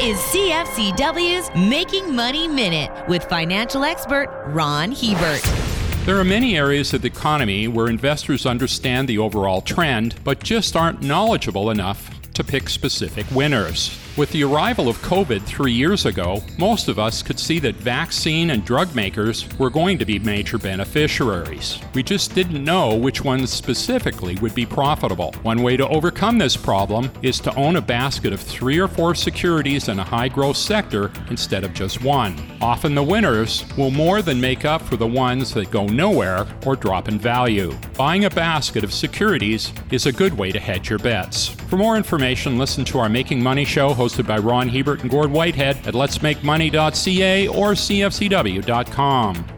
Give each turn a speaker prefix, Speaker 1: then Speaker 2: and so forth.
Speaker 1: is CFCW's Making Money Minute with financial expert Ron Hebert.
Speaker 2: There are many areas of the economy where investors understand the overall trend, but just aren't knowledgeable enough to pick specific winners. With the arrival of COVID three years ago, most of us could see that vaccine and drug makers were going to be major beneficiaries. We just didn't know which ones specifically would be profitable. One way to overcome this problem is to own a basket of three or four securities in a high growth sector instead of just one. Often the winners will more than make up for the ones that go nowhere or drop in value. Buying a basket of securities is a good way to hedge your bets. For more information, listen to our Making Money show hosted by Ron Hebert and Gord Whitehead at letsmakemoney.ca or cfcw.com.